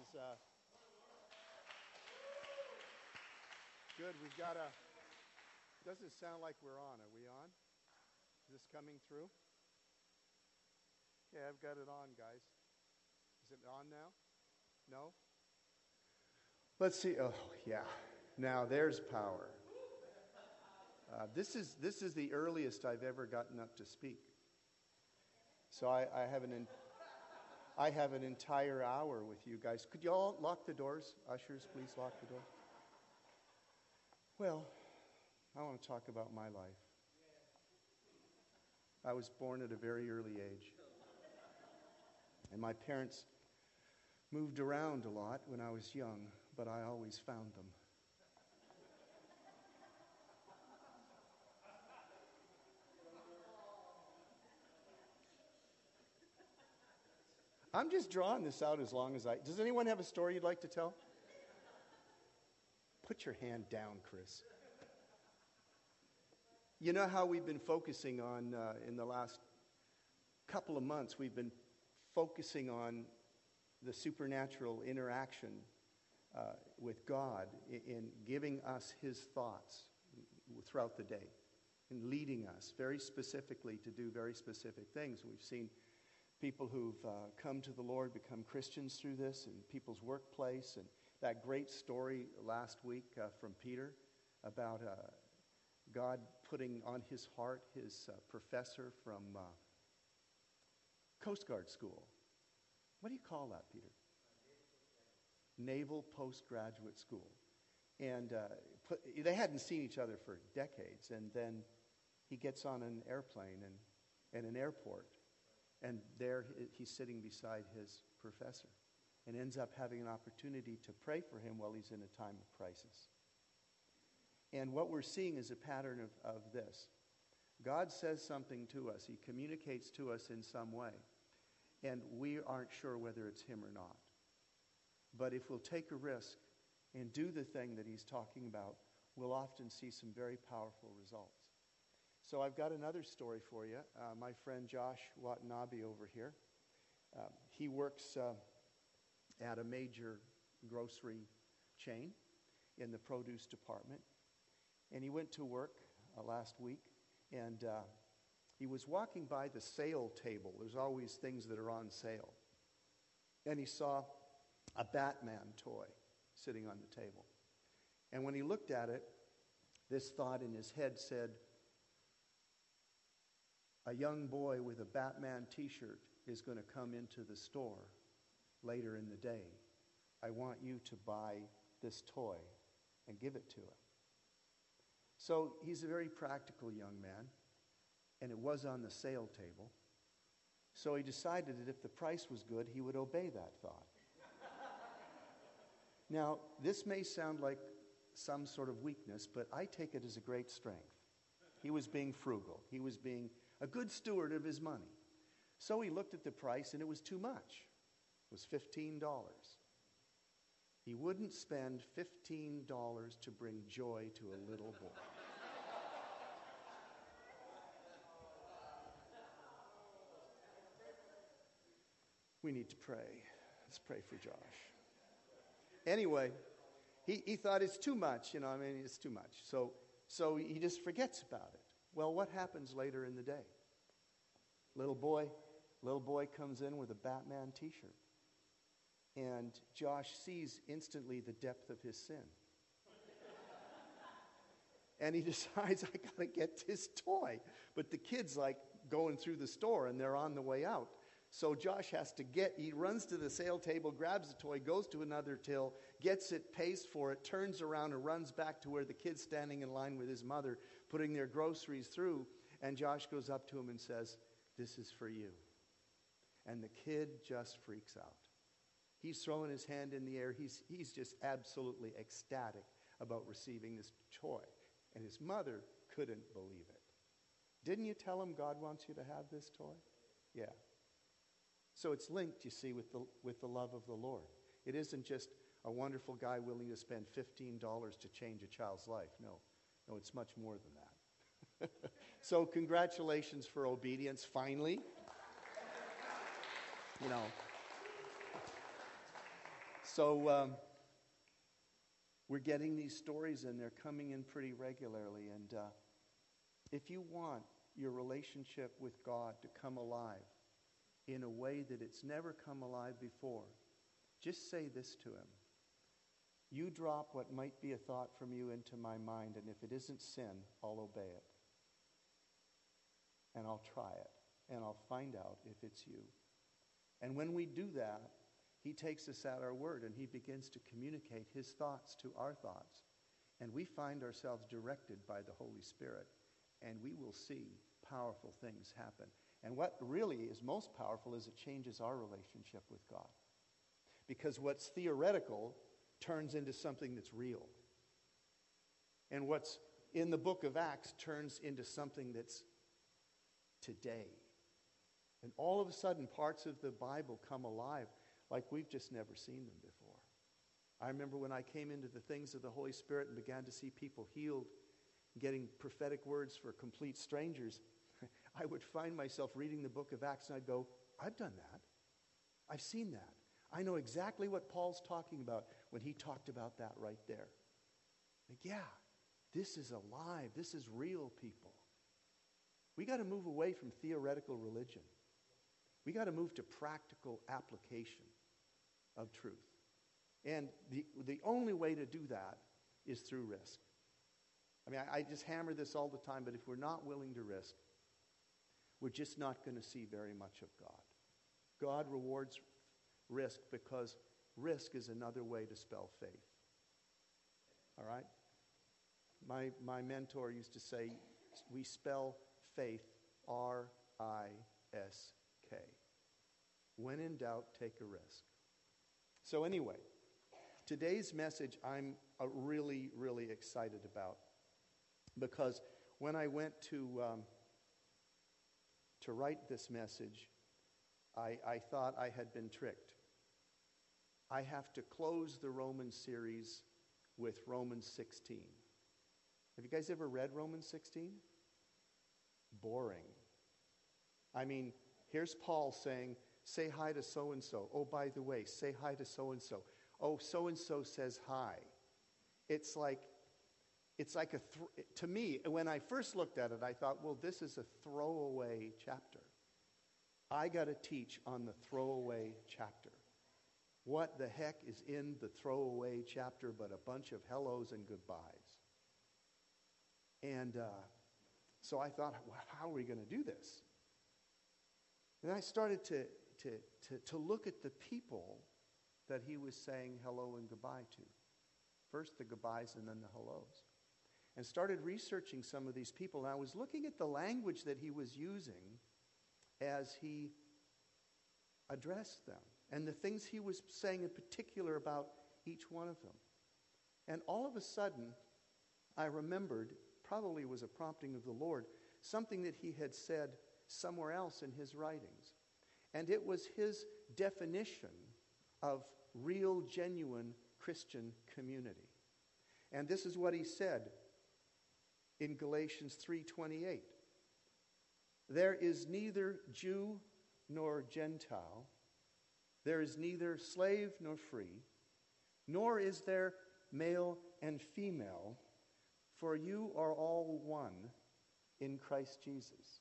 is uh, good. We've got a. Doesn't sound like we're on. Are we on? Is this coming through? Yeah, I've got it on, guys. Is it on now? No? Let's see. Oh, yeah. Now there's power. Uh, this, is, this is the earliest I've ever gotten up to speak. So I, I have an. In, I have an entire hour with you guys. Could you all lock the doors? Ushers, please lock the door. Well, I want to talk about my life. I was born at a very early age. And my parents moved around a lot when I was young, but I always found them. I'm just drawing this out as long as I. Does anyone have a story you'd like to tell? Put your hand down, Chris. You know how we've been focusing on uh, in the last couple of months, we've been focusing on the supernatural interaction uh, with God in, in giving us His thoughts throughout the day and leading us very specifically to do very specific things. We've seen people who've uh, come to the Lord become Christians through this in people's workplace. And that great story last week uh, from Peter about uh, God putting on his heart his uh, professor from uh, Coast Guard School. What do you call that, Peter? Naval Postgraduate School. And uh, put, they hadn't seen each other for decades. And then he gets on an airplane and, in an airport and there he's sitting beside his professor and ends up having an opportunity to pray for him while he's in a time of crisis. And what we're seeing is a pattern of, of this God says something to us, He communicates to us in some way, and we aren't sure whether it's Him or not. But if we'll take a risk and do the thing that He's talking about, we'll often see some very powerful results. So I've got another story for you. Uh, my friend Josh Watanabe over here, uh, he works uh, at a major grocery chain in the produce department. And he went to work uh, last week, and uh, he was walking by the sale table. There's always things that are on sale. And he saw a Batman toy sitting on the table. And when he looked at it, this thought in his head said, a young boy with a Batman t shirt is going to come into the store later in the day. I want you to buy this toy and give it to him. So he's a very practical young man, and it was on the sale table. So he decided that if the price was good, he would obey that thought. now, this may sound like some sort of weakness, but I take it as a great strength. He was being frugal, he was being a good steward of his money. So he looked at the price and it was too much. It was $15. He wouldn't spend $15 to bring joy to a little boy. we need to pray. Let's pray for Josh. Anyway, he, he thought it's too much, you know, I mean, it's too much. So, so he just forgets about it. Well, what happens later in the day? Little boy, little boy comes in with a Batman t-shirt. And Josh sees instantly the depth of his sin. and he decides, I got to get this toy. But the kid's like going through the store and they're on the way out. So Josh has to get, he runs to the sale table, grabs the toy, goes to another till, gets it, pays for it, turns around and runs back to where the kid's standing in line with his mother, putting their groceries through. And Josh goes up to him and says, This is for you. And the kid just freaks out. He's throwing his hand in the air. He's, he's just absolutely ecstatic about receiving this toy. And his mother couldn't believe it. Didn't you tell him God wants you to have this toy? Yeah. So it's linked, you see, with the, with the love of the Lord. It isn't just a wonderful guy willing to spend $15 to change a child's life. No, no, it's much more than that. so, congratulations for obedience, finally. You know. So um, we're getting these stories, and they're coming in pretty regularly. And uh, if you want your relationship with God to come alive in a way that it's never come alive before, just say this to Him. You drop what might be a thought from you into my mind, and if it isn't sin, I'll obey it. And I'll try it, and I'll find out if it's you. And when we do that, he takes us at our word and he begins to communicate his thoughts to our thoughts. And we find ourselves directed by the Holy Spirit, and we will see powerful things happen. And what really is most powerful is it changes our relationship with God. Because what's theoretical turns into something that's real. And what's in the book of Acts turns into something that's today. And all of a sudden, parts of the Bible come alive like we've just never seen them before. I remember when I came into the things of the Holy Spirit and began to see people healed, getting prophetic words for complete strangers, I would find myself reading the book of Acts and I'd go, I've done that. I've seen that. I know exactly what Paul's talking about when he talked about that right there. Like, yeah, this is alive. This is real, people. We got to move away from theoretical religion. We got to move to practical application of truth. And the, the only way to do that is through risk. I mean, I, I just hammer this all the time, but if we're not willing to risk, we're just not going to see very much of God. God rewards risk because risk is another way to spell faith. All right? My, my mentor used to say, we spell faith R I S K. When in doubt, take a risk. So, anyway, today's message I'm uh, really, really excited about because when I went to, um, to write this message, I, I thought I had been tricked. I have to close the Romans series with Romans 16. Have you guys ever read Romans 16? Boring. I mean, here's Paul saying, Say hi to so and so. Oh, by the way, say hi to so and so. Oh, so and so says hi. It's like, it's like a, th- to me, when I first looked at it, I thought, well, this is a throwaway chapter. I got to teach on the throwaway chapter. What the heck is in the throwaway chapter but a bunch of hellos and goodbyes? And uh, so I thought, well, how are we going to do this? And I started to, to, to, to look at the people that he was saying hello and goodbye to. First the goodbyes and then the hellos. And started researching some of these people. And I was looking at the language that he was using as he addressed them and the things he was saying in particular about each one of them. And all of a sudden, I remembered, probably was a prompting of the Lord, something that he had said somewhere else in his writings. And it was his definition of real, genuine Christian community. And this is what he said in Galatians 3:28. There is neither Jew nor Gentile, there is neither slave nor free, nor is there male and female, for you are all one in Christ Jesus.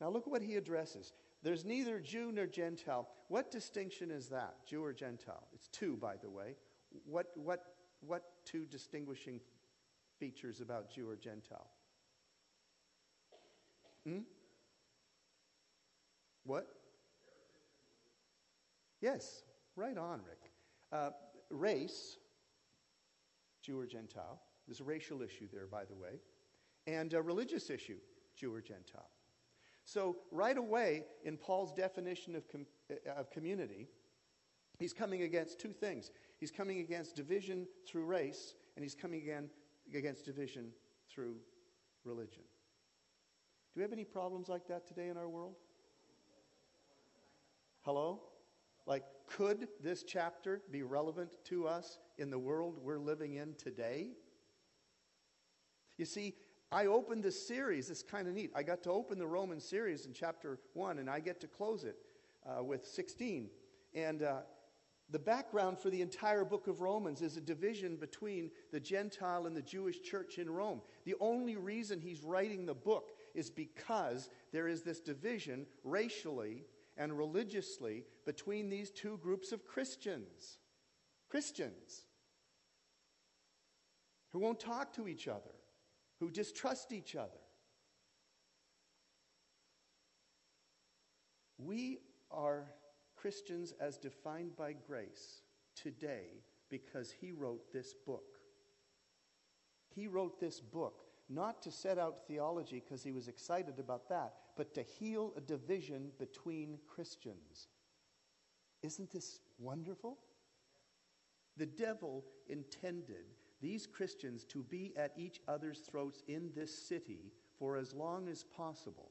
Now look at what he addresses. There's neither Jew nor Gentile. What distinction is that, Jew or Gentile? It's two, by the way. What, what, what two distinguishing features about Jew or Gentile? Hmm? What? Yes, right on, Rick. Uh, race, Jew or Gentile. There's a racial issue there, by the way. And a religious issue, Jew or Gentile. So, right away, in Paul's definition of, com- uh, of community, he's coming against two things. He's coming against division through race, and he's coming again against division through religion. Do we have any problems like that today in our world? Hello? Like, could this chapter be relevant to us in the world we're living in today? You see, I opened this series. It's kind of neat. I got to open the Roman series in chapter 1, and I get to close it uh, with 16. And uh, The background for the entire book of Romans is a division between the Gentile and the Jewish church in Rome. The only reason he's writing the book is because there is this division racially and religiously between these two groups of Christians. Christians who won't talk to each other, who distrust each other. We are Christians as defined by grace today because he wrote this book. He wrote this book not to set out theology because he was excited about that, but to heal a division between Christians. Isn't this wonderful? The devil intended these Christians to be at each other's throats in this city for as long as possible.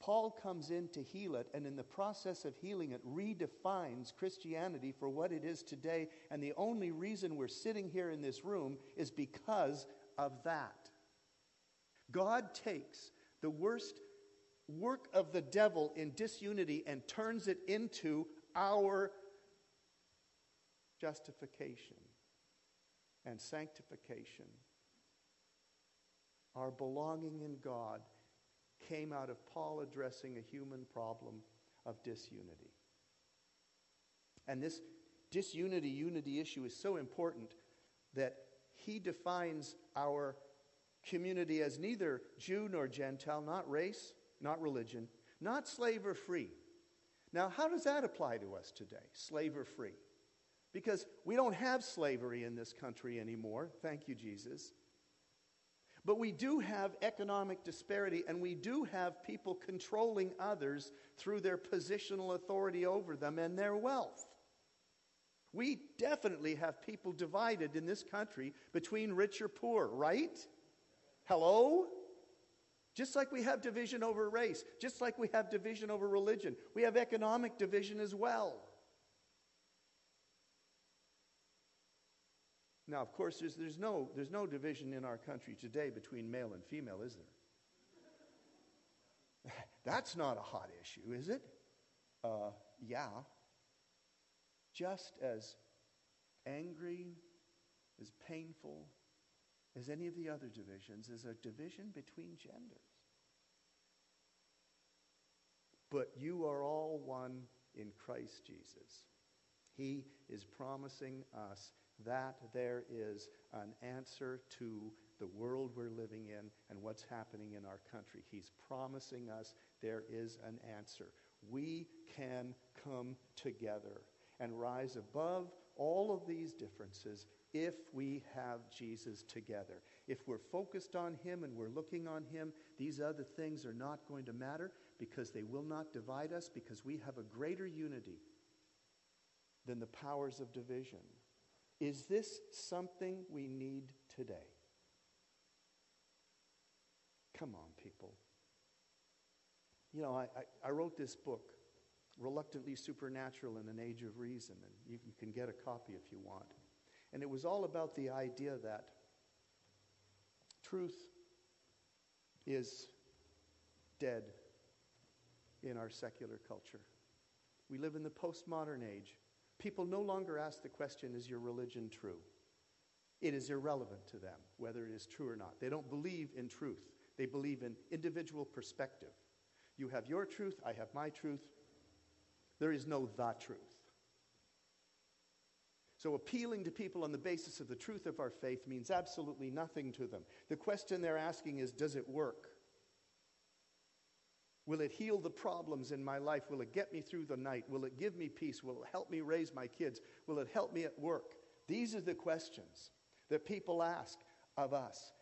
Paul comes in to heal it, and in the process of healing it, redefines Christianity for what it is today. And the only reason we're sitting here in this room is because of that. God takes the worst work of the devil in disunity and turns it into our justification and sanctification. Our belonging in God came out of Paul addressing a human problem of disunity. And this disunity unity issue is so important that he defines our community as neither Jew nor Gentile, not race, not religion, not slave or free. Now, how does that apply to us today, slave or free? Because we don't have slavery in this country anymore, thank you, Jesus. But we do have economic disparity, and we do have people controlling others through their positional authority over them and their wealth. We definitely have people divided in this country between rich or poor, right? Hello? Just like we have division over race, just like we have division over religion, we have economic division as well. Now, of course, there's, there's, no, there's no division in our country today between male and female, is there? That's not a hot issue, is it? Uh, yeah. Just as angry, as painful as any of the other divisions is a division between genders. But you are all one in Christ Jesus. He is promising us that there is an answer to the world we're living in and what's happening in our country. He's promising us there is an answer. We can come together and rise above all of these differences if we have Jesus together. If we're focused on Him and we're looking on Him, these other things are not going to matter because they will not divide us because we have a greater unity than the powers of division. Is this something we need today? Come on, people. You know, I, I, I, wrote this book, Reluctantly Supernatural in an Age of Reason, and you, can get a copy if you want. And it was all about the idea that truth is dead in our secular culture. We live in the postmodern age. People no longer ask the question, is your religion true? It is irrelevant to them whether it is true or not. They don't believe in truth, they believe in individual perspective. You have your truth, I have my truth. There is no the truth. So, appealing to people on the basis of the truth of our faith means absolutely nothing to them. The question they're asking is Does it work? Will it heal the problems in my life? Will it get me through the night? Will it give me peace? Will it help me raise my kids? Will it help me at work? These are the questions that people ask of us.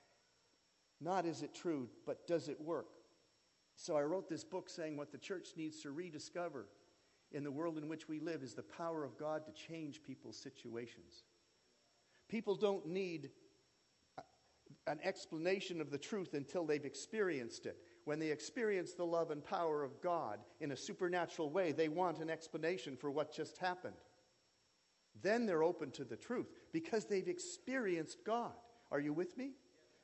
Not is it true, but does it work? So I wrote this book saying what the church needs to rediscover in the world in which we live is the power of God to change people's situations. People don't need an explanation of the truth until they've experienced it when they experience the love and power of God in a supernatural way, they want an explanation for what just happened. Then they're open to the truth because they've experienced God. Are you with me?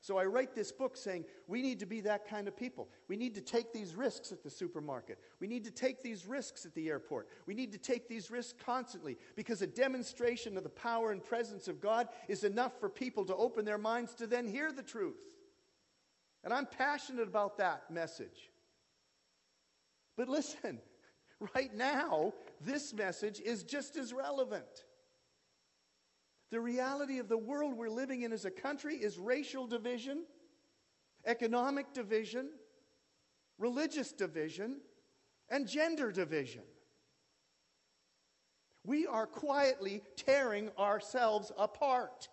So I write this book saying we need to be that kind of people. We need to take these risks at the supermarket. We need to take these risks at the airport. We need to take these risks constantly because a demonstration of the power and presence of God is enough for people to open their minds to then hear the truth. And I'm passionate about that message. But listen, right now, this message is just as relevant. The reality of the world we're living in as a country is racial division, economic division, religious division, and gender division. We are quietly tearing ourselves apart.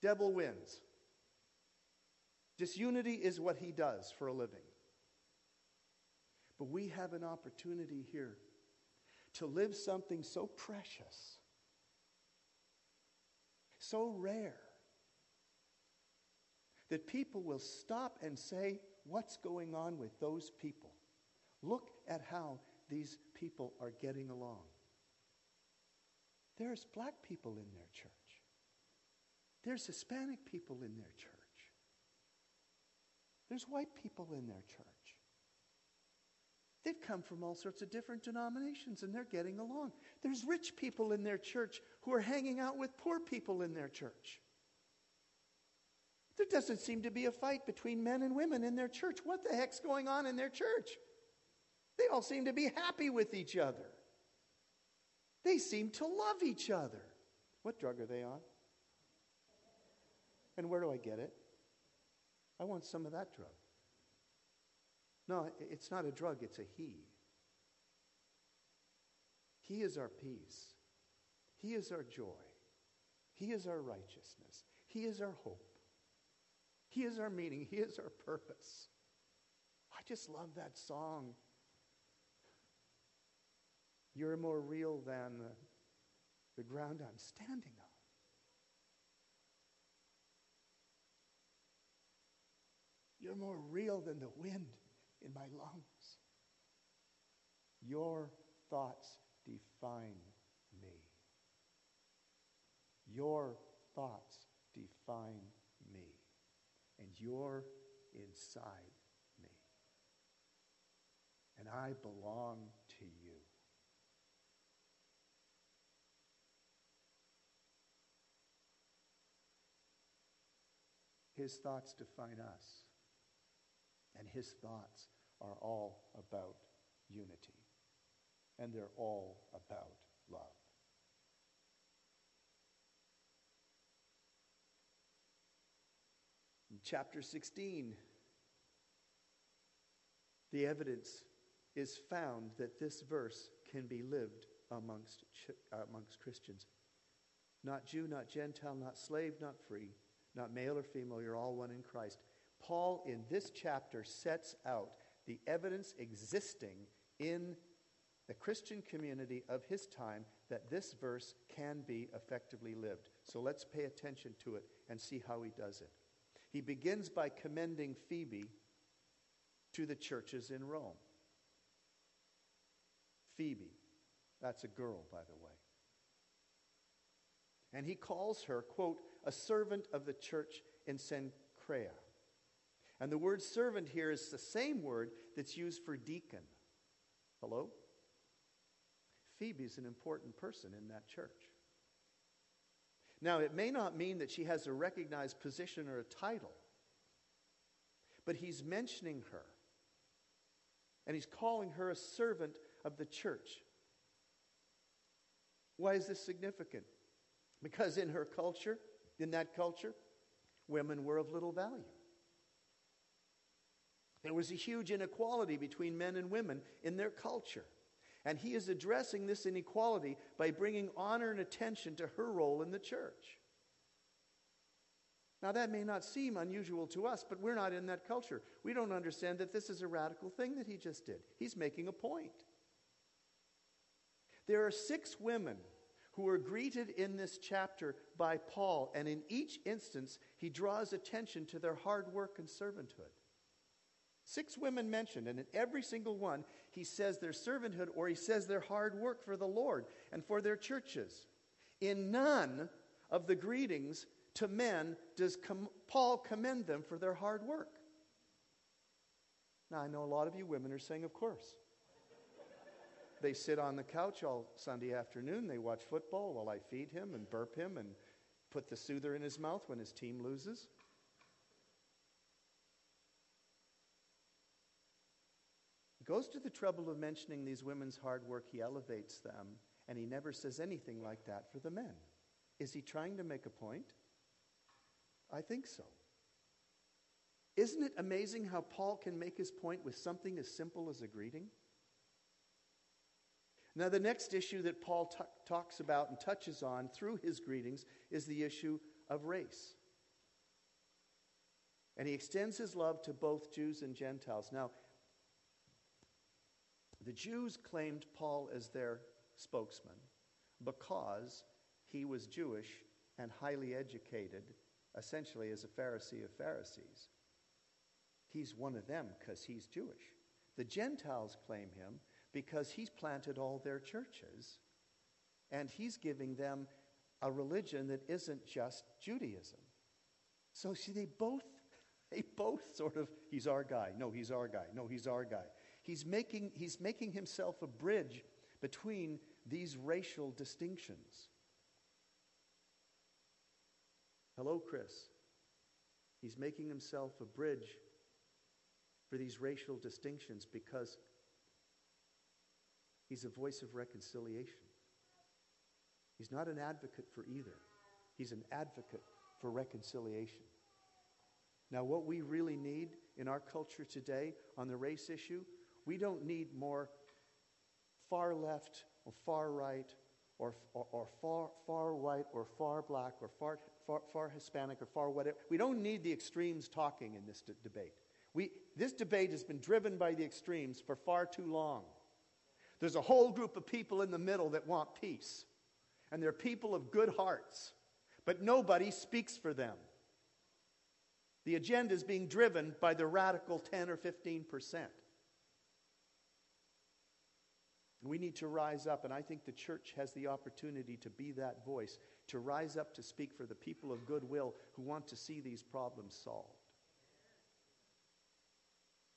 Devil wins. Disunity is what he does for a living. But we have an opportunity here to live something so precious so rare that people will stop and say, What's going on with those people? Look at how these people are getting along. There's black people in their church. There's Hispanic people in their church. There's white people in their church. They've come from all sorts of different denominations and they're getting along. There's rich people in their church who are hanging out with poor people in their church. There doesn't seem to be a fight between men and women in their church. What the heck's going on in their church? They all seem to be happy with each other. They seem to love each other. What drug are they on? And where do I get it? I want some of that drug. No, it's not a drug, it's a He. He is our peace. He is our joy. He is our righteousness. He is our hope. He is our meaning. He is our purpose. I just love that song. You're more real than the, the ground I'm standing on. You're more real than the wind in my lungs. Your thoughts define. Your thoughts define me. And you're inside me. And I belong to you. His thoughts define us. And his thoughts are all about unity. And they're all about love. In chapter 16, the evidence is found that this verse can be lived amongst, uh, amongst Christians. Not Jew, not Gentile, not slave, not free, not male or female, you're all one in Christ. Paul, in this chapter, sets out the evidence existing in the Christian community of his time that this verse can be effectively lived. So let's pay attention to it and see how he does it. He begins by commending Phoebe to the churches in Rome. Phoebe, that's a girl, by the way. And he calls her, quote, a servant of the church in Cenchrea. And the word servant here is the same word that's used for deacon. Hello? Phoebe's an important person in that church. Now, it may not mean that she has a recognized position or a title, but he's mentioning her. And he's calling her a servant of the church. Why is this significant? Because in her culture, in that culture, women were of little value. There was a huge inequality between men and women in their culture. And he is addressing this inequality by bringing honor and attention to her role in the church. Now, that may not seem unusual to us, but we're not in that culture. We don't understand that this is a radical thing that he just did. He's making a point. There are six women who are greeted in this chapter by Paul, and in each instance, he draws attention to their hard work and servanthood. Six women mentioned, and in every single one, he says their servanthood or he says their hard work for the Lord and for their churches. In none of the greetings to men does com- Paul commend them for their hard work? Now, I know a lot of you women are saying, of course. They sit on the couch all Sunday afternoon. They watch football while I feed him and burp him and put the soother in his mouth when his team loses. Goes to the trouble of mentioning these women's hard work. He elevates them, and he never says anything like that for the men. Is he trying to make a point? I think so. Isn't it amazing how Paul can make his point with something as simple as a greeting? Now, the next issue that Paul t- talks about and touches on through his greetings is the issue of race. And he extends his love to both Jews and Gentiles. Now, the Jews claimed Paul as their spokesman because he was Jewish and highly educated, essentially as a Pharisee of Pharisees. He's one of them because he's Jewish. The Gentiles claim him because he's planted all their churches and he's giving them a religion that isn't just Judaism. So see they both they both sort of he's our guy. No, he's our guy. No, he's our guy. He's making he's making himself a bridge between these racial distinctions. Hello, Chris. He's making himself a bridge for these racial distinctions because he's a voice of reconciliation. He's not an advocate for either, he's an advocate for reconciliation. Now, what we really need in our culture today on the race issue, we don't need more far left or far right or, or, or, far, far white or far black or far, far, far Hispanic or far whatever. We don't need the extremes talking in this debate. We, this debate has been driven by the extremes for far too long. There's a whole group of people in the middle that want peace, and they're people of good hearts, but nobody speaks for them. The agenda is being driven by the radical 10 or 15 percent. We need to rise up, and I think the church has the opportunity to be that voice, to rise up to speak for the people of goodwill who want to see these problems solved.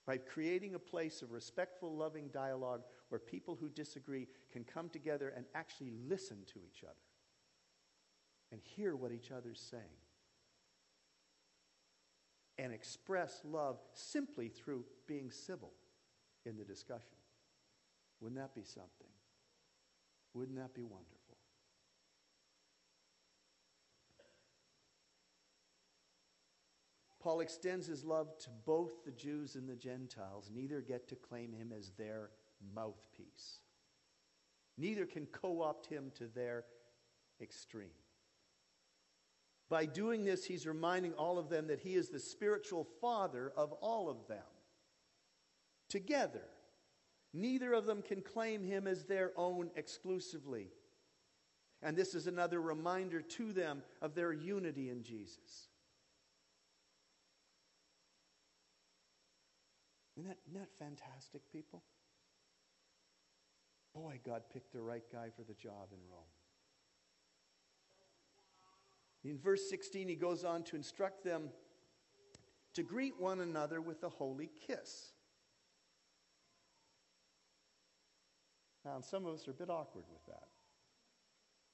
By creating a place of respectful, loving dialogue where people who disagree can come together and actually listen to each other and hear what each other's saying and express love simply through being civil in the discussion. Wouldn't that be something? Wouldn't that be wonderful? Paul extends his love to both the Jews and the Gentiles. Neither get to claim him as their mouthpiece. Neither can co opt him to their extreme. By doing this, he's reminding all of them that he is the spiritual father of all of them. Together, neither of them can claim him as their own exclusively. And this is another reminder to them of their unity in Jesus. Isn't that, isn't that fantastic, people? Boy, God picked the right guy for the job in Rome. In verse 16, he goes on to instruct them to greet one another with a holy kiss. Now, some of us are a bit awkward with that.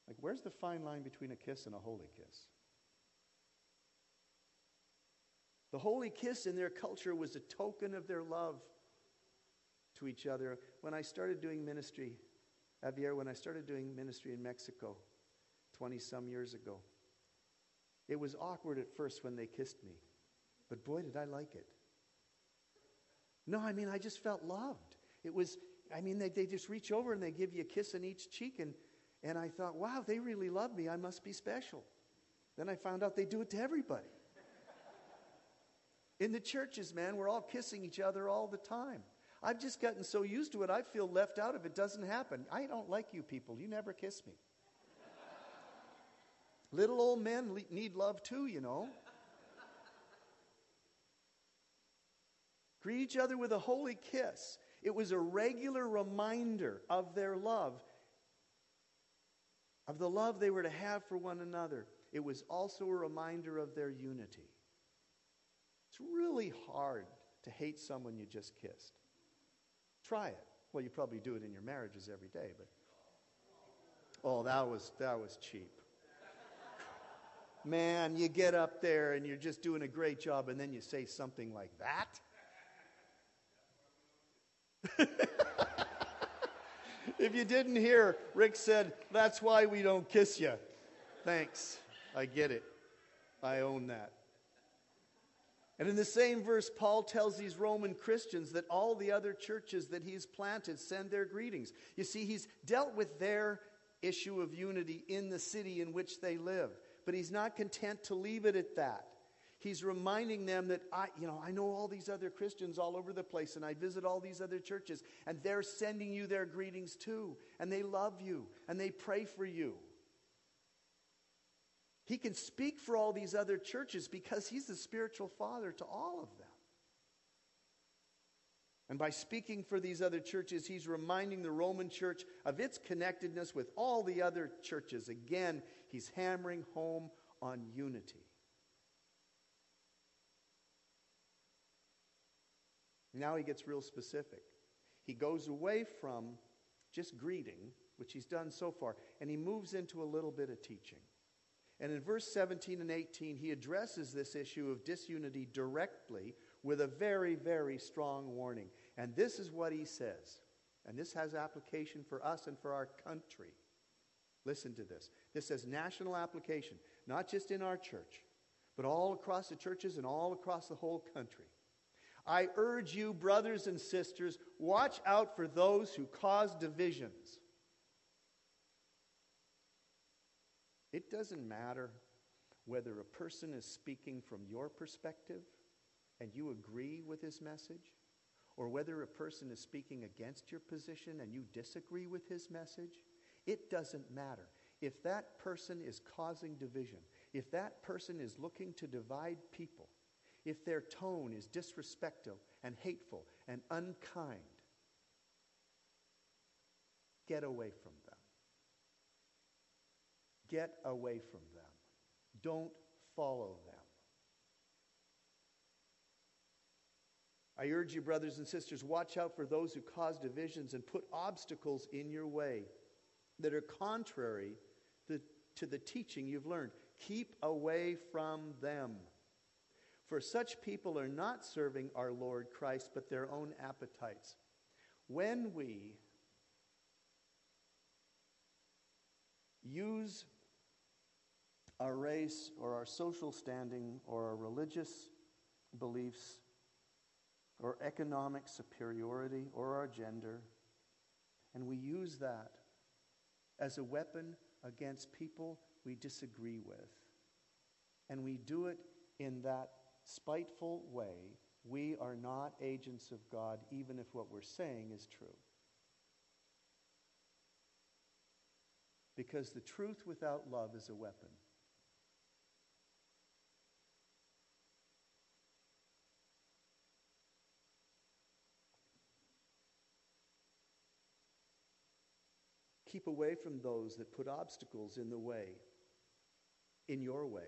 Like, where's the fine line between a kiss and a holy kiss? The holy kiss in their culture was a token of their love to each other. When I started doing ministry, Javier, when I started doing ministry in Mexico 20 some years ago, it was awkward at first when they kissed me, but boy, did I like it. No, I mean, I just felt loved. It was, I mean, they, they just reach over and they give you a kiss on each cheek, and, and I thought, wow, they really love me. I must be special. Then I found out they do it to everybody. In the churches, man, we're all kissing each other all the time. I've just gotten so used to it, I feel left out if it doesn't happen. I don't like you people. You never kiss me. Little old men need love too, you know. Greet each other with a holy kiss. It was a regular reminder of their love, of the love they were to have for one another. it was also a reminder of their unity. It's really hard to hate someone you just kissed. Try it. Well, you probably do it in your marriages every day, but oh, that was that was cheap. Man, you get up there and you're just doing a great job, and then you say something like that. if you didn't hear, Rick said, That's why we don't kiss you. Thanks. I get it. I own that. And in the same verse, Paul tells these Roman Christians that all the other churches that he's planted send their greetings. You see, he's dealt with their issue of unity in the city in which they live, but he's not content to leave it at that. He's reminding them that I, you know, I know all these other Christians all over the place and I visit all these other churches and they're sending you their greetings too and they love you and they pray for you. He can speak for all these other churches because he's the spiritual father to all of them. And by speaking for these other churches, he's reminding the Roman church of its connectedness with all the other churches. Again, he's hammering home on unity. Now he gets real specific. He goes away from just greeting, which he's done so far, and he moves into a little bit of teaching. And in verse 17 and 18, he addresses this issue of disunity directly with a very, very strong warning. And this is what he says. And this has application for us and for our country. Listen to this. This has national application, not just in our church, but all across the churches and all across the whole country. I urge you, brothers and sisters, watch out for those who cause divisions It doesn't matter whether a person is speaking from your perspective and you agree with his message, or whether a person is speaking against your position and you disagree with his message. It doesn't matter. If that person is causing division, if that person is looking to divide people, if their tone is disrespectful and hateful and unkind, get away from them. Get away from them. Don't follow them. I urge you, brothers and sisters, watch out for those who cause divisions and put obstacles in your way that are contrary to, the teaching you've learned. Keep away from them. For such people are not serving our Lord Christ, but their own appetites. When we use our race or our social standing or our religious beliefs or economic superiority or our gender, and we use that as a weapon against people we disagree with, and we do it in that spiteful way, we are not agents of God, even if what we're saying is true. Because the truth without love is a weapon. Keep away from those that put obstacles in the way, in your way,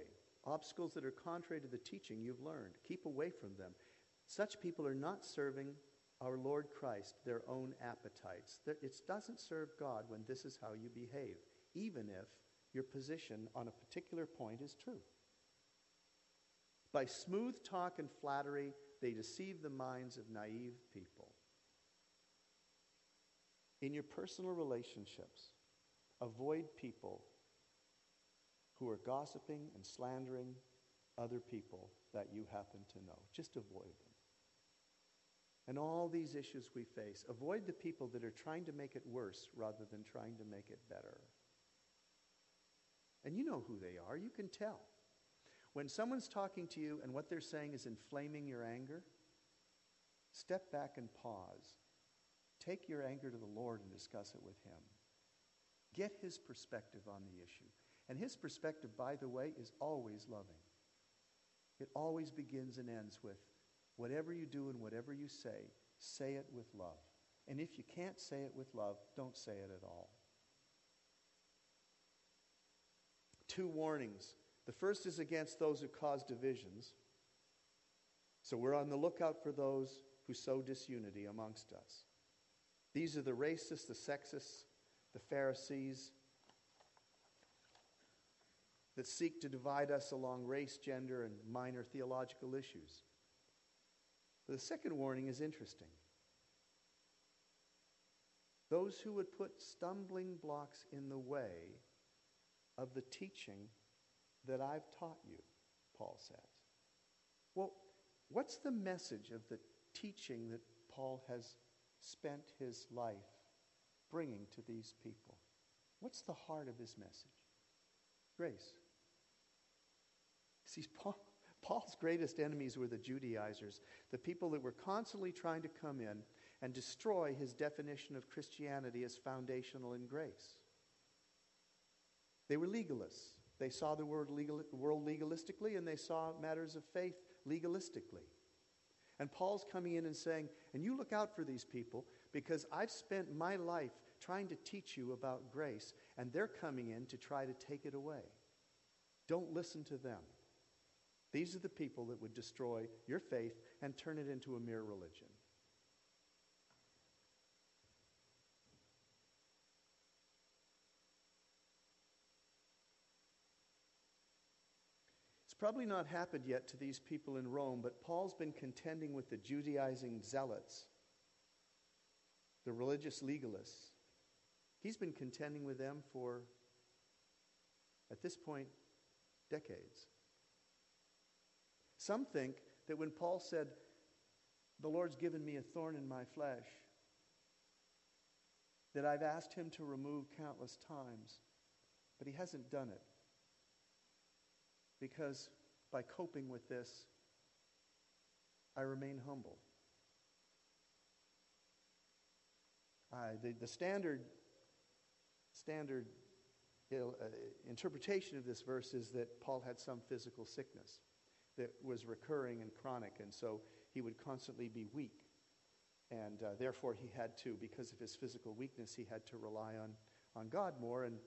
obstacles that are contrary to the teaching you've learned. Keep away from them. Such people are not serving our Lord Christ their own appetites. It doesn't serve God when this is how you behave, even if your position on a particular point is true. By smooth talk and flattery, they deceive the minds of naive people. In your personal relationships, avoid people who are gossiping and slandering other people that you happen to know. Just avoid them. And all these issues we face, avoid the people that are trying to make it worse rather than trying to make it better. And you know who they are, you can tell. When someone's talking to you and what they're saying is inflaming your anger, step back and pause Take your anger to the Lord and discuss it with Him. Get His perspective on the issue. And His perspective, by the way, is always loving. It always begins and ends with whatever you do and whatever you say, say it with love. And if you can't say it with love, don't say it at all. Two warnings The first is against those who cause divisions. So we're on the lookout for those who sow disunity amongst us. These are the racists, the sexists, the Pharisees that seek to divide us along race, gender, and minor theological issues. The second warning is interesting. Those who would put stumbling blocks in the way of the teaching that I've taught you, Paul says. Well, what's the message of the teaching that Paul has spent his life bringing to these people? What's the heart of his message? Grace. See, Paul, Paul's greatest enemies were the Judaizers, the people that were constantly trying to come in and destroy his definition of Christianity as foundational in grace. They were legalists. They saw the world, legal, world legalistically and they saw matters of faith legalistically. And Paul's coming in and saying, and you look out for these people because I've spent my life trying to teach you about grace, and they're coming in to try to take it away. Don't listen to them. These are the people that would destroy your faith and turn it into a mere religion. It's probably not happened yet to these people in Rome, but Paul's been contending with the Judaizing zealots, the religious legalists. He's been contending with them for, at this point, decades. Some think that when Paul said, The Lord's given me a thorn in my flesh, that I've asked him to remove countless times, but he hasn't done it. Because by coping with this, I remain humble. Uh, the, the standard, standard uh, interpretation of this verse is that Paul had some physical sickness that was recurring and chronic, and so he would constantly be weak. And uh, therefore, he had to, because of his physical weakness, he had to rely on, on God more, and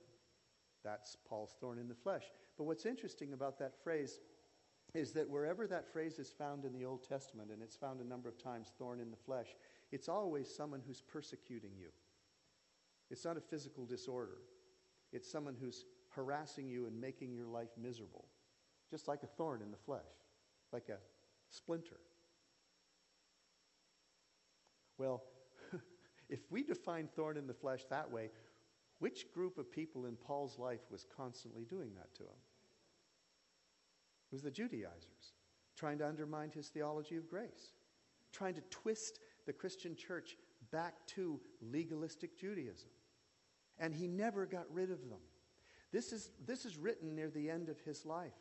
that's Paul's thorn in the flesh. But what's interesting about that phrase is that wherever that phrase is found in the Old Testament, and it's found a number of times, thorn in the flesh, it's always someone who's persecuting you. It's not a physical disorder, it's someone who's harassing you and making your life miserable, just like a thorn in the flesh, like a splinter. Well, if we define thorn in the flesh that way, which group of people in Paul's life was constantly doing that to him? It was the Judaizers, trying to undermine his theology of grace, trying to twist the Christian church back to legalistic Judaism. And he never got rid of them. This is, this is written near the end of his life.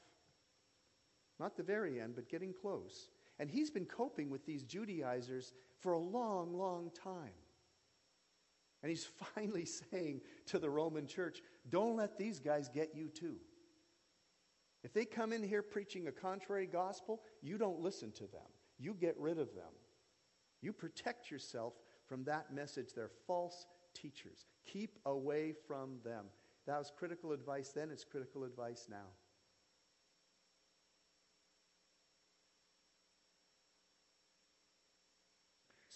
Not the very end, but getting close. And he's been coping with these Judaizers for a long, long time. And he's finally saying to the Roman church, don't let these guys get you too. If they come in here preaching a contrary gospel, you don't listen to them. You get rid of them. You protect yourself from that message. They're false teachers. Keep away from them. That was critical advice then, it's critical advice now.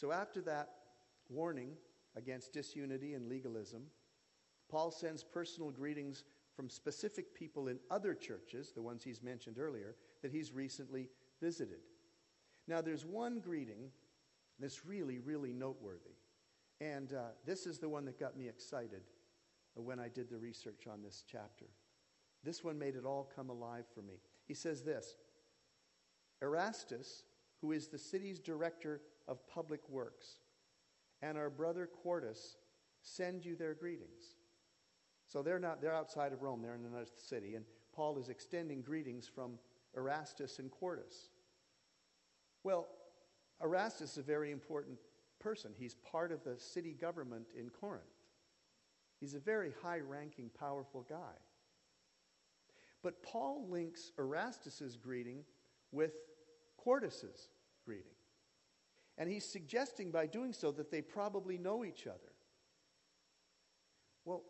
So, after that warning against disunity and legalism, Paul sends personal greetings from specific people in other churches, the ones he's mentioned earlier, that he's recently visited. Now, there's one greeting that's really, really noteworthy. And uh, this is the one that got me excited when I did the research on this chapter. This one made it all come alive for me. He says this Erastus, who is the city's director of public works, and our brother Quartus send you their greetings. So they're not they're outside of Rome, they're in another city, and Paul is extending greetings from Erastus and Quartus. Well, Erastus is a very important person. He's part of the city government in Corinth. He's a very high ranking, powerful guy. But Paul links Erastus's greeting with Quartus's greeting. And he's suggesting by doing so that they probably know each other. Well,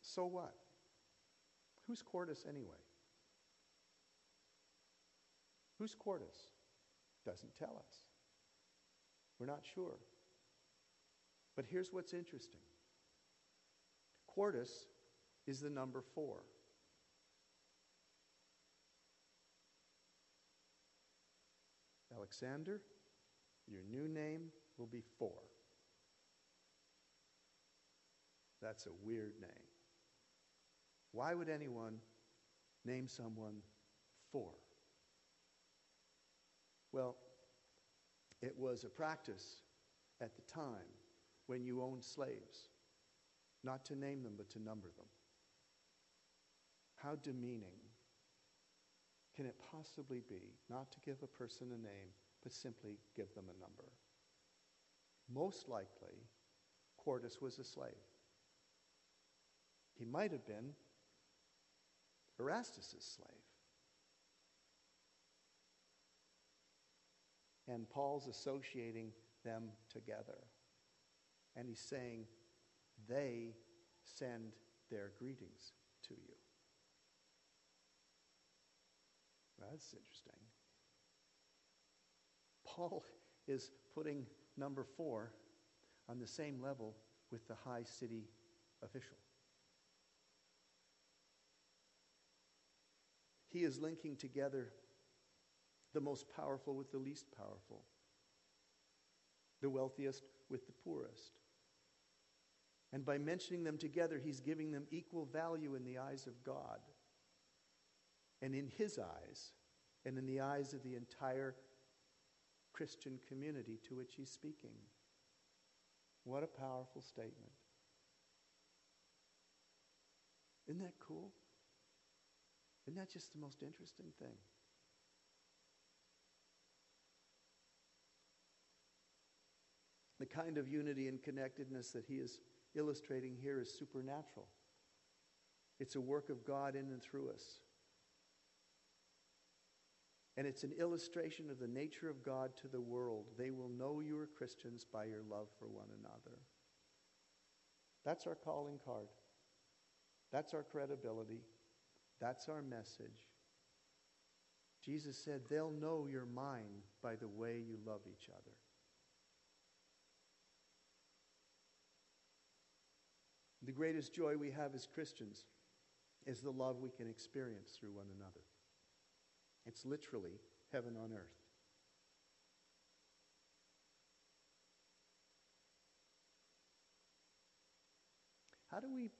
so what? Who's Quartus anyway? Who's Quartus? Doesn't tell us. We're not sure. But here's what's interesting Quartus is the number four. Alexander, your new name will be four. That's a weird name. Why would anyone name someone four? Well, it was a practice at the time when you owned slaves not to name them but to number them. How demeaning can it possibly be not to give a person a name but simply give them a number? Most likely, Quartus was a slave. He might have been Erastus' slave. And Paul's associating them together. And he's saying, they send their greetings to you. That's interesting. Paul is putting number four on the same level with the high city official. He is linking together the most powerful with the least powerful, the wealthiest with the poorest. And by mentioning them together, he's giving them equal value in the eyes of God and in his eyes and in the eyes of the entire Christian community to which he's speaking. What a powerful statement. Isn't that cool? Isn't that just the most interesting thing? The kind of unity and connectedness that he is illustrating here is supernatural. It's a work of God in and through us. And it's an illustration of the nature of God to the world. They will know you are Christians by your love for one another. That's our calling card. That's our credibility. That's our message. Jesus said, They'll know you're mine by the way you love each other. The greatest joy we have as Christians is the love we can experience through one another. It's literally heaven on earth. How do we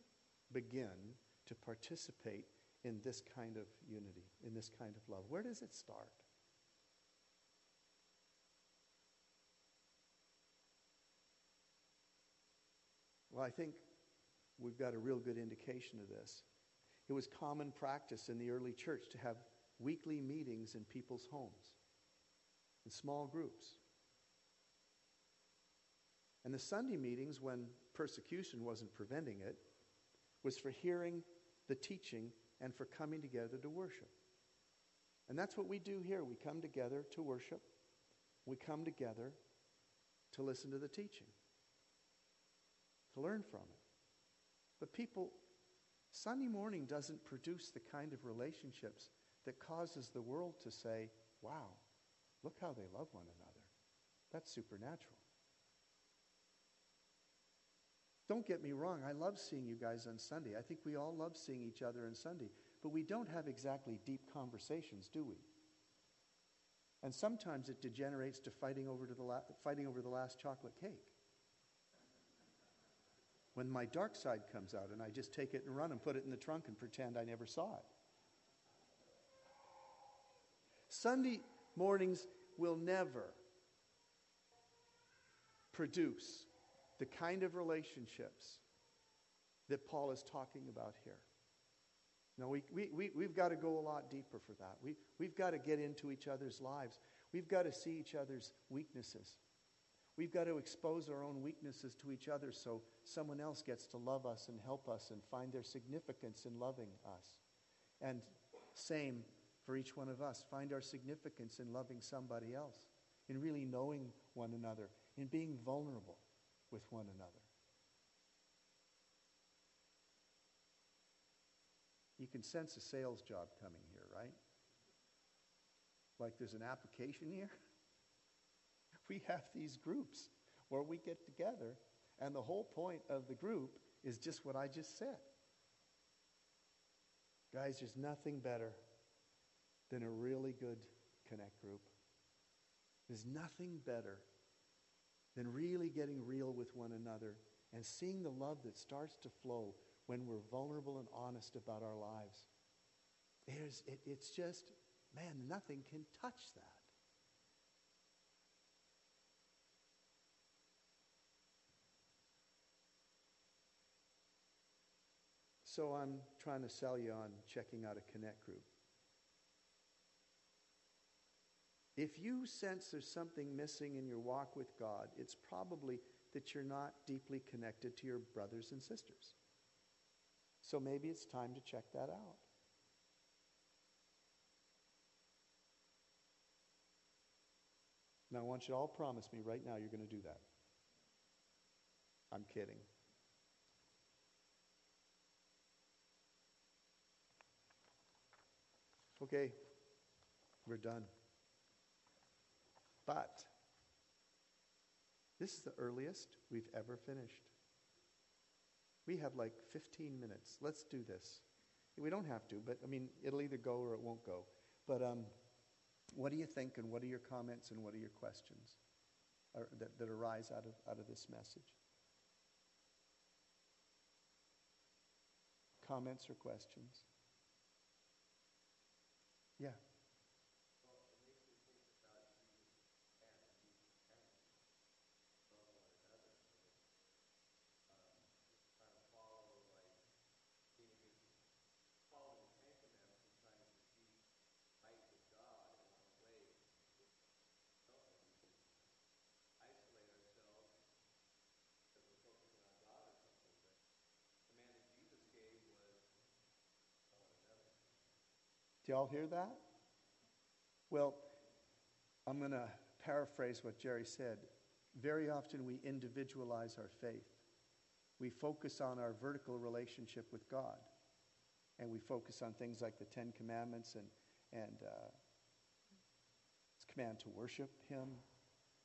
begin to participate in this kind of unity, in this kind of love? Where does it start? Well, I think we've got a real good indication of this. It was common practice in the early church to have weekly meetings in people's homes, in small groups. And the Sunday meetings, when persecution wasn't preventing it, was for hearing the teaching and for coming together to worship. And that's what we do here. We come together to worship, we come together to listen to the teaching, to learn from it. But people, Sunday morning doesn't produce the kind of relationships that causes the world to say, wow, look how they love one another. That's supernatural. Don't get me wrong, I love seeing you guys on Sunday. I think we all love seeing each other on Sunday. But we don't have exactly deep conversations, do we? And sometimes it degenerates to fighting over, to the la- fighting over the last chocolate cake. When my dark side comes out and I just take it and run and put it in the trunk and pretend I never saw it. Sunday mornings will never produce the kind of relationships that Paul is talking about here. No, we, we, we, we've got to go a lot deeper for that. We, we've got to get into each other's lives. We've got to see each other's weaknesses. We've got to expose our own weaknesses to each other so someone else gets to love us and help us and find their significance in loving us. And same for each one of us. Find our significance in loving somebody else, in really knowing one another, in being vulnerable with one another. You can sense a sales job coming here, right? like there's an application here. We have these groups where we get together, and the whole point of the group is just what I just said. Guys, there's nothing better than a really good connect group. There's nothing better than really getting real with one another and seeing the love that starts to flow when we're vulnerable and honest about our lives. There's, it, it's just, man, nothing can touch that. So I'm trying to sell you on checking out a Connect group. If you sense there's something missing in your walk with God, it's probably that you're not deeply connected to your brothers and sisters. So maybe it's time to check that out. Now, I want you to all promise me right now you're going to do that. I'm kidding. Okay, we're done. But this is the earliest we've ever finished. We have like 15 minutes. Let's do this. We don't have to, but I mean, it'll either go or it won't go. But um, what do you think, and what are your comments, and what are your questions that, that arise out of, out of this message? Comments or questions? Yeah. Do y'all hear that? Well, I'm going to paraphrase what Jerry said. Very often we individualize our faith. We focus on our vertical relationship with God. And we focus on things like the Ten Commandments and, and uh, His command to worship Him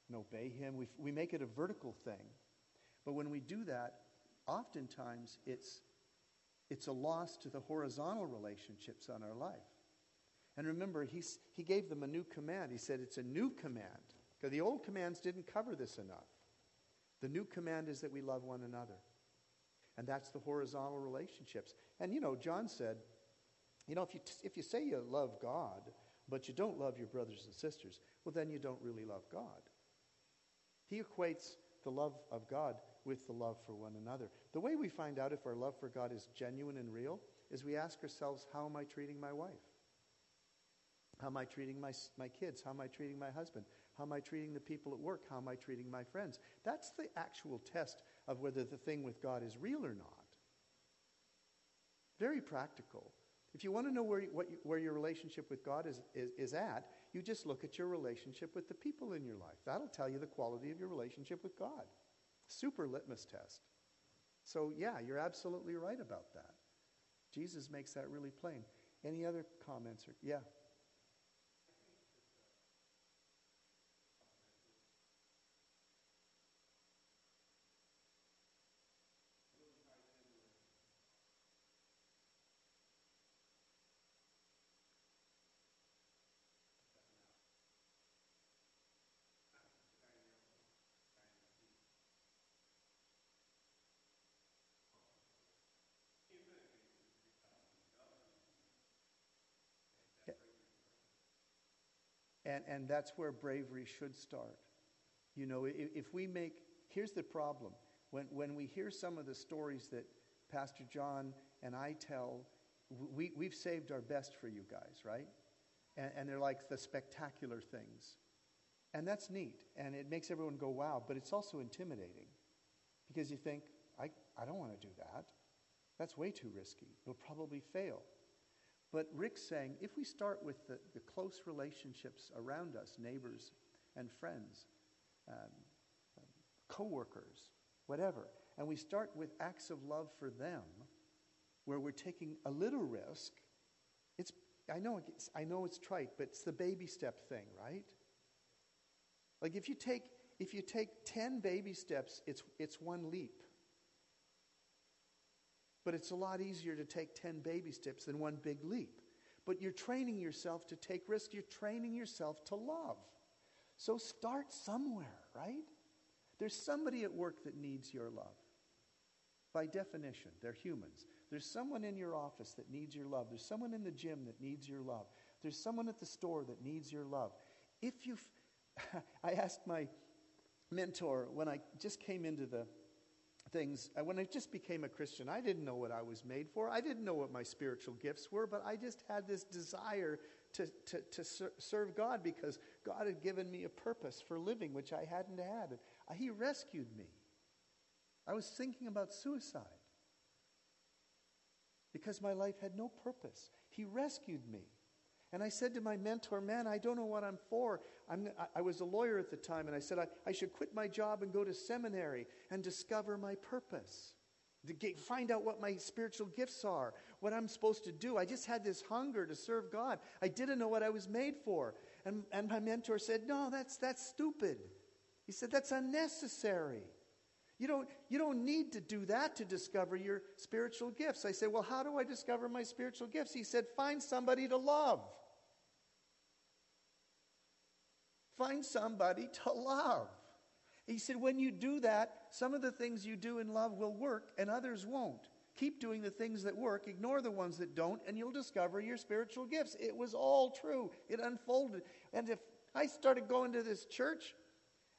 and obey Him. We, we make it a vertical thing. But when we do that, oftentimes it's, it's a loss to the horizontal relationships on our life. And remember, he's, he gave them a new command. He said it's a new command. Because the old commands didn't cover this enough. The new command is that we love one another. And that's the horizontal relationships. And you know, John said, you know, if you, if you say you love God, but you don't love your brothers and sisters, well, then you don't really love God. He equates the love of God with the love for one another. The way we find out if our love for God is genuine and real is we ask ourselves, how am I treating my wife? How am I treating my, my kids? How am I treating my husband? How am I treating the people at work? How am I treating my friends? That's the actual test of whether the thing with God is real or not. Very practical. If you want to know where, what where your relationship with God is, is, is at, you just look at your relationship with the people in your life. That'll tell you the quality of your relationship with God. Super litmus test. So, yeah, you're absolutely right about that. Jesus makes that really plain. Any other comments? Or, yeah. And, and that's where bravery should start. You know, if, if we make, here's the problem. When, when we hear some of the stories that Pastor John and I tell, we, we've saved our best for you guys, right? And, and they're like the spectacular things. And that's neat. And it makes everyone go, wow. But it's also intimidating because you think, I, I don't want to do that. That's way too risky. We'll probably fail. But Rick's saying if we start with the, the close relationships around us, neighbors and friends, um, um, coworkers, whatever, and we start with acts of love for them, where we're taking a little risk, it's, I know, it's, I know it's trite, but it's the baby step thing, right? Like if you take, if you take 10 baby steps, it's, it's one leap. But it's a lot easier to take 10 baby steps than one big leap. But you're training yourself to take risks. You're training yourself to love. So start somewhere, right? There's somebody at work that needs your love. By definition, they're humans. There's someone in your office that needs your love. There's someone in the gym that needs your love. There's someone at the store that needs your love. If you, I asked my mentor when I just came into the things, uh, when I just became a Christian, I didn't know what I was made for. I didn't know what my spiritual gifts were, but I just had this desire to, to, to ser- serve God because God had given me a purpose for living, which I hadn't had. And uh, He rescued me. I was thinking about suicide because my life had no purpose. He rescued me. And I said to my mentor, Man, I don't know what I'm for. I'm, I was a lawyer at the time, and I said I, I should quit my job and go to seminary and discover my purpose, to get, find out what my spiritual gifts are, what I'm supposed to do. I just had this hunger to serve God. I didn't know what I was made for. And, and my mentor said, No, that's, that's stupid. He said, That's unnecessary. You don't, you don't need to do that to discover your spiritual gifts. I said, Well, how do I discover my spiritual gifts? He said, Find somebody to love. Find somebody to love. He said, when you do that, some of the things you do in love will work and others won't. Keep doing the things that work, ignore the ones that don't, and you'll discover your spiritual gifts. It was all true. It unfolded. And if I started going to this church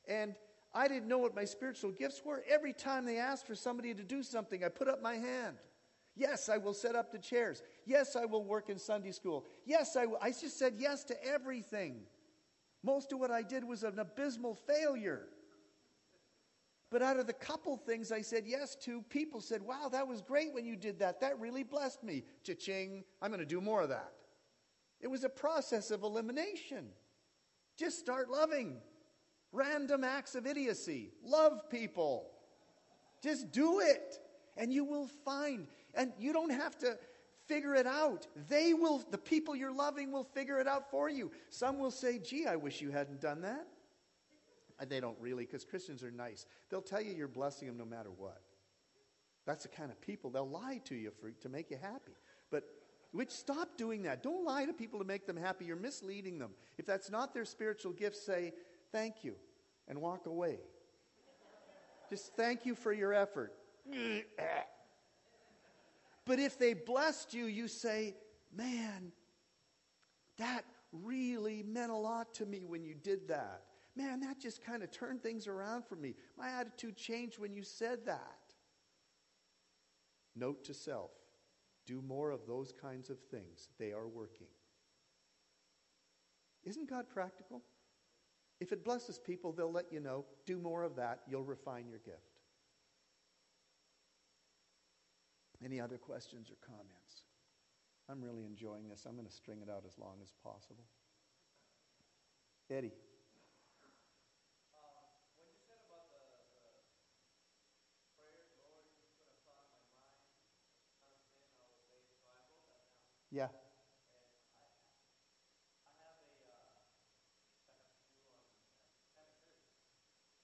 and I didn't know what my spiritual gifts were, every time they asked for somebody to do something, I put up my hand. Yes, I will set up the chairs. Yes, I will work in Sunday school. Yes, I will. I just said yes to everything. Most of what I did was an abysmal failure. But out of the couple things I said yes to, people said, Wow, that was great when you did that. That really blessed me. Cha-ching, I'm going to do more of that. It was a process of elimination. Just start loving. Random acts of idiocy. Love people. Just do it. And you will find. And you don't have to figure it out. They will, the people you're loving will figure it out for you. Some will say, gee, I wish you hadn't done that. And they don't really, because Christians are nice. They'll tell you you're blessing them no matter what. That's the kind of people. They'll lie to you for, to make you happy. But which stop doing that. Don't lie to people to make them happy. You're misleading them. If that's not their spiritual gift, say thank you and walk away. Just thank you for your effort. But if they blessed you, you say, man, that really meant a lot to me when you did that. Man, that just kind of turned things around for me. My attitude changed when you said that. Note to self do more of those kinds of things. They are working. Isn't God practical? If it blesses people, they'll let you know. Do more of that. You'll refine your gift. Any other questions or comments? I'm really enjoying this. I'm going to string it out as long as possible. Eddie. Yeah.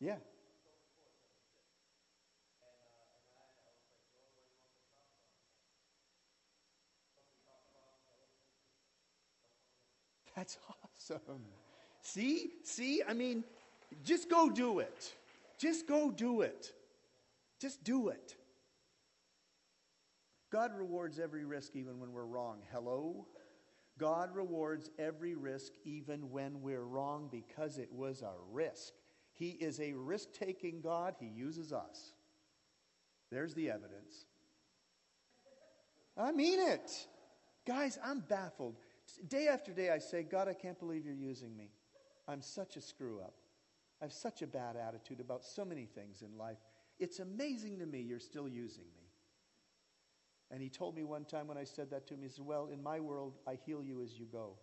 Yeah. That's awesome. See? See? I mean, just go do it. Just go do it. Just do it. God rewards every risk even when we're wrong. Hello? God rewards every risk even when we're wrong because it was a risk. He is a risk taking God, He uses us. There's the evidence. I mean it. Guys, I'm baffled. Day after day, I say, God, I can't believe you're using me. I'm such a screw up. I have such a bad attitude about so many things in life. It's amazing to me you're still using me. And he told me one time when I said that to him, he said, Well, in my world, I heal you as you go.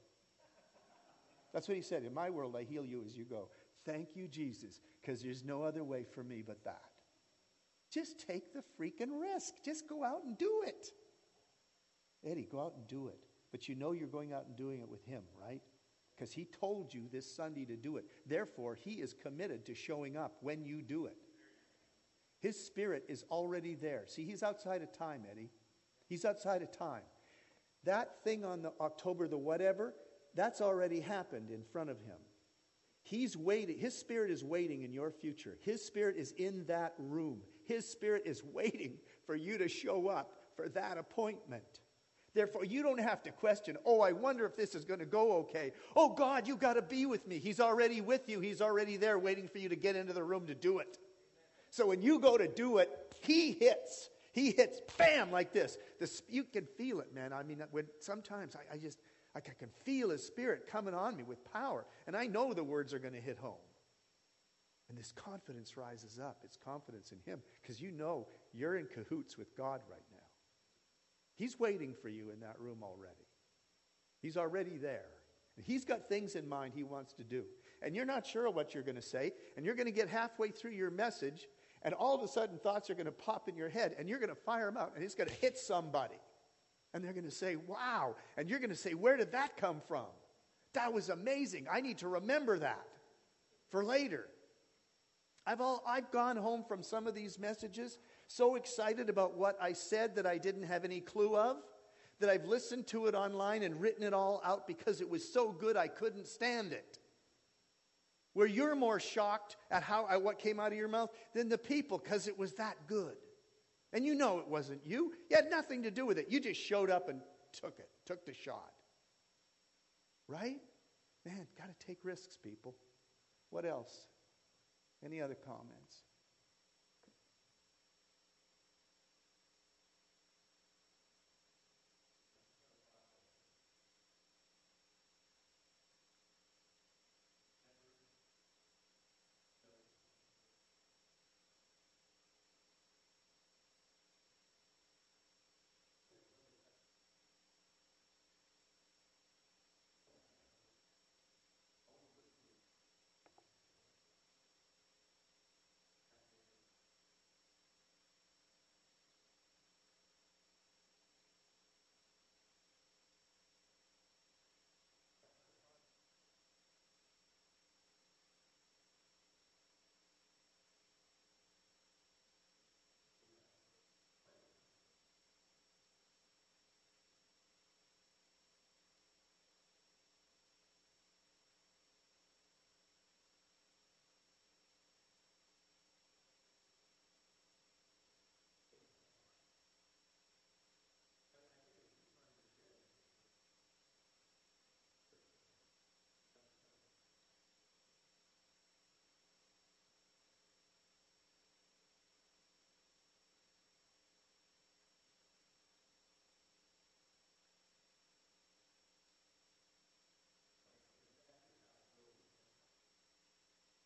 That's what he said. In my world, I heal you as you go. Thank you, Jesus, because there's no other way for me but that. Just take the freaking risk. Just go out and do it. Eddie, go out and do it. But you know you're going out and doing it with Him, right? Because He told you this Sunday to do it. Therefore, He is committed to showing up when you do it. His Spirit is already there. See, He's outside of time, Eddie. He's outside of time. That thing on the October the whatever, that's already happened in front of Him. He's waiting. His spirit is waiting in your future. His spirit is in that room. His spirit is waiting for you to show up for that appointment. Therefore, you don't have to question, oh, I wonder if this is going to go okay. Oh, God, you got to be with me. He's already with you. He's already there waiting for you to get into the room to do it. So when you go to do it, He hits. He hits, bam, like this. this you can feel it, man. I mean, when sometimes I, I just, I can feel His Spirit coming on me with power. And I know the words are going to hit home. And this confidence rises up. It's confidence in Him because you know you're in cahoots with God right now. He's waiting for you in that room already. He's already there. He's got things in mind he wants to do. And you're not sure what you're going to say. And you're going to get halfway through your message. And all of a sudden, thoughts are going to pop in your head. And you're going to fire them out. And it's going to hit somebody. And they're going to say, wow. And you're going to say, where did that come from? That was amazing. I need to remember that for later. I've, all, I've gone home from some of these messages so excited about what I said that I didn't have any clue of, that I've listened to it online and written it all out because it was so good I couldn't stand it. Where you're more shocked at how at what came out of your mouth than the people because it was that good. And you know it wasn't you. You had nothing to do with it. You just showed up and took it, took the shot. Right? Man, got to take risks, people. What else? Any other comments?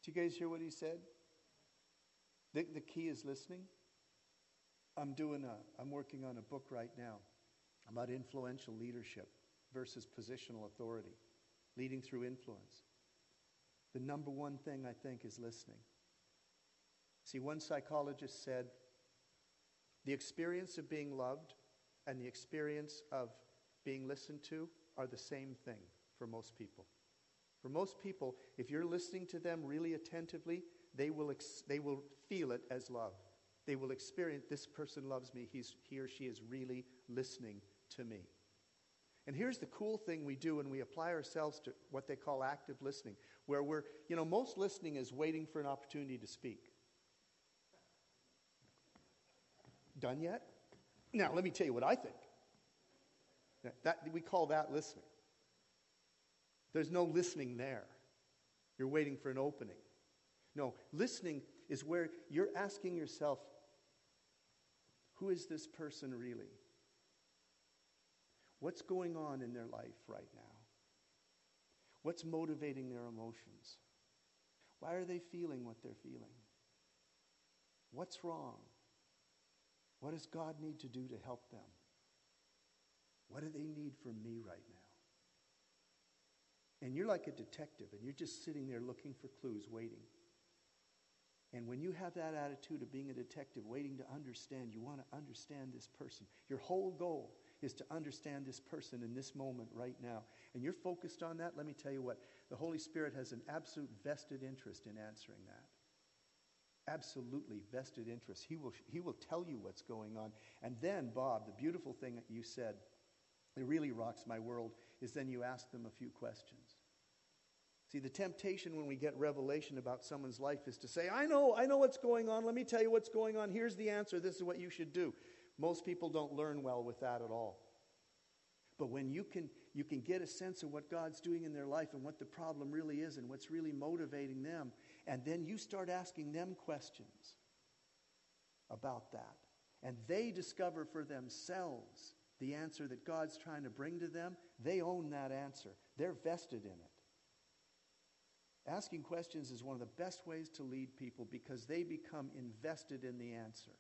Do you guys hear what he said? The, the key is listening. I'm doing a, I'm working on a book right now about influential leadership versus positional authority, leading through influence. The number one thing I think is listening. See, one psychologist said the experience of being loved and the experience of being listened to are the same thing for most people. For most people, if you're listening to them really attentively, they will, ex- they will feel it as love. They will experience this person loves me. He's, he or she is really listening to me. And here's the cool thing we do when we apply ourselves to what they call active listening, where we're, you know, most listening is waiting for an opportunity to speak. Done yet? Now, let me tell you what I think. That, we call that listening. There's no listening there. You're waiting for an opening. No, listening is where you're asking yourself, who is this person really? What's going on in their life right now? What's motivating their emotions? Why are they feeling what they're feeling? What's wrong? What does God need to do to help them? What do they need from me right now? And you're like a detective, and you're just sitting there looking for clues, waiting. And when you have that attitude of being a detective, waiting to understand, you want to understand this person. Your whole goal is to understand this person in this moment right now. And you're focused on that, let me tell you what, the Holy Spirit has an absolute vested interest in answering that absolutely vested interest. He will, he will tell you what's going on. And then, Bob, the beautiful thing that you said, it really rocks my world, is then you ask them a few questions. See, the temptation when we get revelation about someone's life is to say, I know, I know what's going on. Let me tell you what's going on. Here's the answer. This is what you should do. Most people don't learn well with that at all. But when you can, you can get a sense of what God's doing in their life and what the problem really is and what's really motivating them, and then you start asking them questions about that, and they discover for themselves the answer that God's trying to bring to them, they own that answer. They're vested in it. Asking questions is one of the best ways to lead people because they become invested in the answer.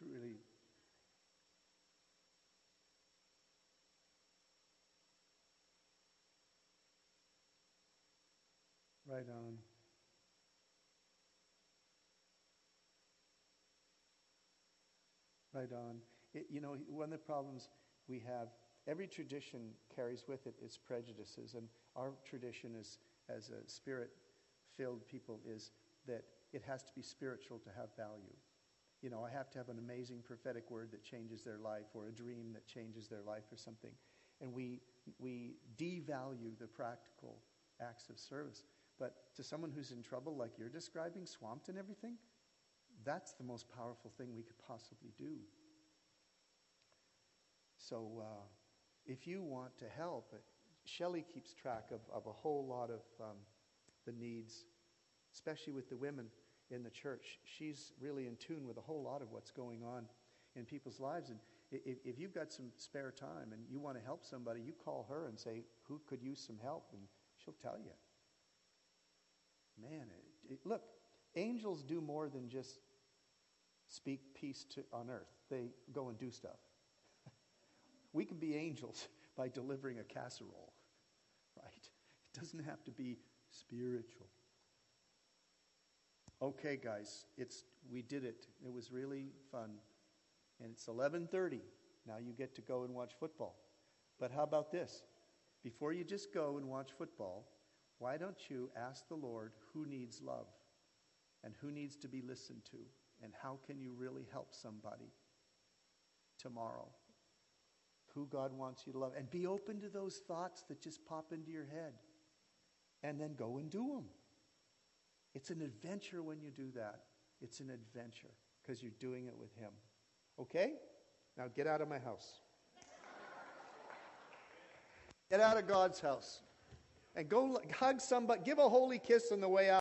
Really right on. Right on. It, you know, one of the problems we have, every tradition carries with it its prejudices. And our tradition is, as a spirit filled people is that it has to be spiritual to have value you know, I have to have an amazing prophetic word that changes their life or a dream that changes their life or something. And we, we devalue the practical acts of service. But to someone who's in trouble, like you're describing, swamped and everything, that's the most powerful thing we could possibly do. So uh, if you want to help, uh, Shelley keeps track of, of a whole lot of um, the needs, especially with the women in the church, she's really in tune with a whole lot of what's going on in people's lives. And if, if you've got some spare time and you want to help somebody, you call her and say, Who could use some help? And she'll tell you. Man, it, it, look, angels do more than just speak peace to, on earth, they go and do stuff. we can be angels by delivering a casserole, right? It doesn't have to be spiritual. Okay, guys, it's we did it. It was really fun. And it's 11:30. Now you get to go and watch football. But how about this? Before you just go and watch football, why don't you ask the Lord who needs love and who needs to be listened to and how can you really help somebody tomorrow? Who God wants you to love and be open to those thoughts that just pop into your head. and then go and do them. It's an adventure when you do that. It's an adventure because you're doing it with Him. Okay? Now get out of my house. Get out of God's house. And go hug somebody, give a holy kiss on the way out.